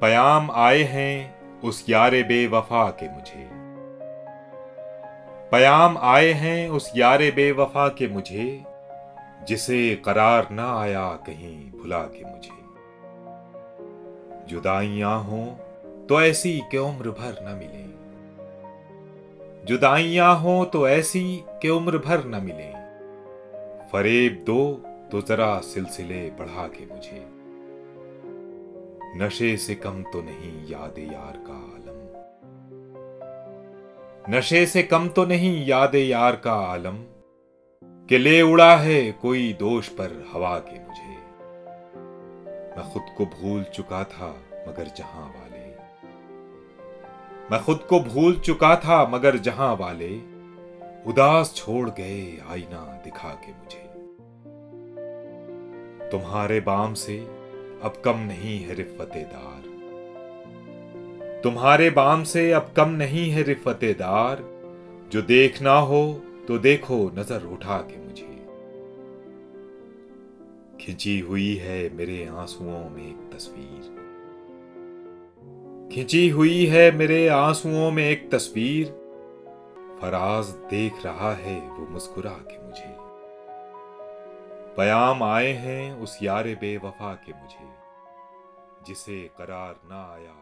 पयाम आए हैं उस यारे बेवफा के मुझे। पयाम आए हैं उस यारे बेवफा के मुझे, जिसे करार ना आया कहीं भुला के मुझे। जुदाइयाँ हों तो ऐसी कि उम्र भर न मिले? जुदाइयाँ हों तो ऐसी कि उम्र भर न मिले? फरेब दो तो जरा सिलसिले बढ़ा के मुझे। नशे से कम तो नहीं याद यार का आलम। नशे से कम तो नहीं याद यार का आलम। कि ले उड़ा है कोई दोष पर हवा के मुझे। मैं खुद को भूल चुका था मगर जहाँ वाले। मैं खुद को भूल चुका था मगर जहाँ वाले। उदास छोड़ गए आईना दिखा के मुझे। तुम्हारे बाम से अब कम नहीं है रिफतेदार। तुम्हारे बाम से अब कम नहीं है रिफतेदार। जो देखना हो तो देखो, नज़र उठा के मुझे। खिंची हुई है मेरे आंसुओं में एक तस्वीर। खिंची हुई है मेरे आंसुओं में एक तस्वीर। फराज देख रहा है, वो मुस्कुरा के मुझे। पयाम आए हैं उस यार बेवफा के मुझे। जिसे करार ना आया